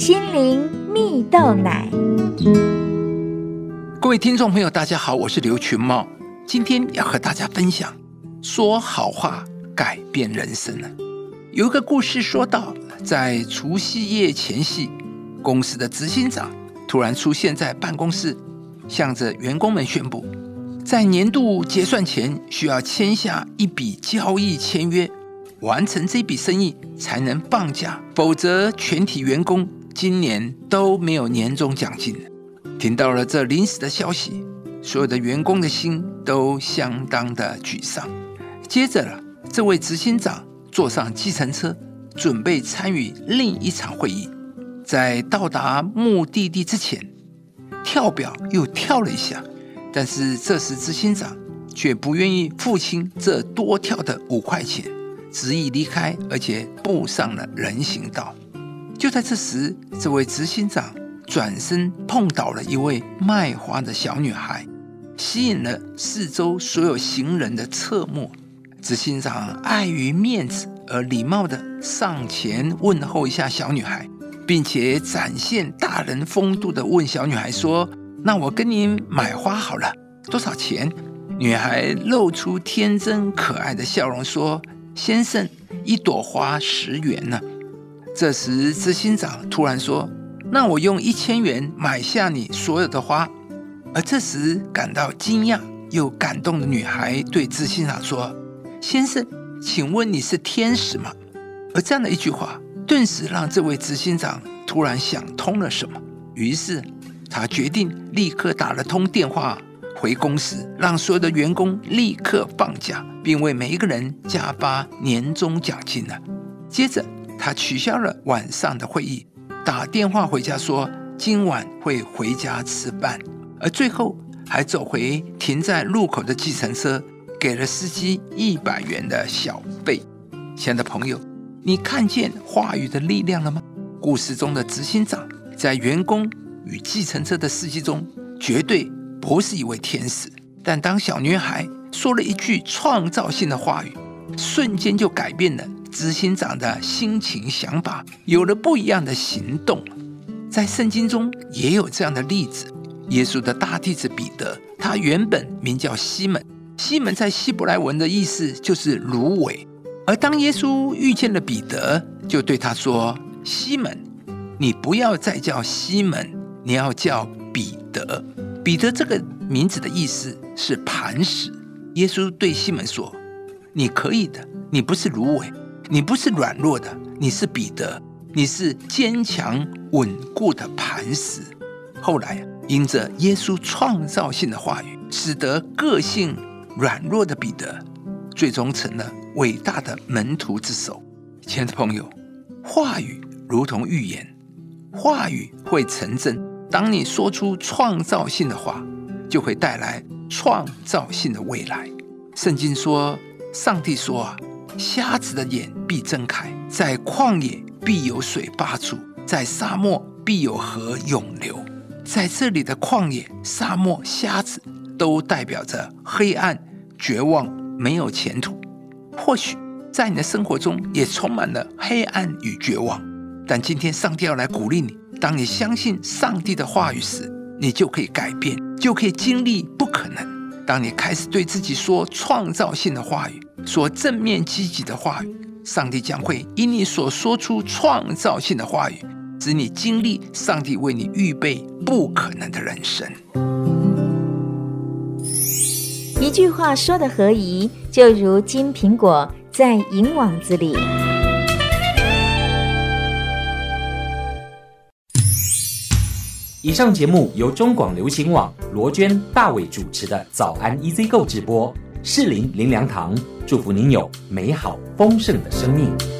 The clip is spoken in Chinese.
心灵蜜豆奶。各位听众朋友，大家好，我是刘群茂，今天要和大家分享说好话改变人生呢。有一个故事说到，在除夕夜前夕，公司的执行长突然出现在办公室，向着员工们宣布，在年度结算前需要签下一笔交易签约。完成这笔生意才能放假，否则全体员工今年都没有年终奖金。听到了这临时的消息，所有的员工的心都相当的沮丧。接着了，这位执行长坐上计程车，准备参与另一场会议。在到达目的地之前，跳表又跳了一下，但是这时执行长却不愿意付清这多跳的五块钱。执意离开，而且步上了人行道。就在这时，这位执行长转身碰倒了一位卖花的小女孩，吸引了四周所有行人的侧目。执行长碍于面子而礼貌的上前问候一下小女孩，并且展现大人风度的问小女孩说：“那我跟您买花好了，多少钱？”女孩露出天真可爱的笑容说。先生，一朵花十元呢。这时，执行长突然说：“那我用一千元买下你所有的花。”而这时，感到惊讶又感动的女孩对执行长说：“先生，请问你是天使吗？”而这样的一句话，顿时让这位执行长突然想通了什么。于是，他决定立刻打了通电话。回公司，让所有的员工立刻放假，并为每一个人加发年终奖金呢。接着，他取消了晚上的会议，打电话回家说今晚会回家吃饭，而最后还走回停在路口的计程车，给了司机一百元的小费。亲爱的朋友，你看见话语的力量了吗？故事中的执行长在员工与计程车的司机中，绝对。不是一位天使，但当小女孩说了一句创造性的话语，瞬间就改变了执行长的心情想法，有了不一样的行动。在圣经中也有这样的例子：耶稣的大弟子彼得，他原本名叫西门，西门在希伯来文的意思就是芦苇。而当耶稣遇见了彼得，就对他说：“西门，你不要再叫西门，你要叫彼得。”彼得这个名字的意思是磐石。耶稣对西门说：“你可以的，你不是芦苇，你不是软弱的，你是彼得，你是坚强稳固的磐石。”后来，因着耶稣创造性的话语，使得个性软弱的彼得，最终成了伟大的门徒之首。亲爱的朋友，话语如同预言，话语会成真。当你说出创造性的话，就会带来创造性的未来。圣经说：“上帝说啊，瞎子的眼必睁开，在旷野必有水发出，在沙漠必有河涌流。”在这里的旷野、沙漠、瞎子，都代表着黑暗、绝望、没有前途。或许在你的生活中也充满了黑暗与绝望，但今天上帝要来鼓励你。当你相信上帝的话语时，你就可以改变，就可以经历不可能。当你开始对自己说创造性的话语，说正面积极的话语，上帝将会因你所说出创造性的话语，使你经历上帝为你预备不可能的人生。一句话说的合宜，就如金苹果在银网子里。以上节目由中广流行网罗娟、大伟主持的《早安 EZ 购》直播，士林林良堂祝福您有美好丰盛的生命。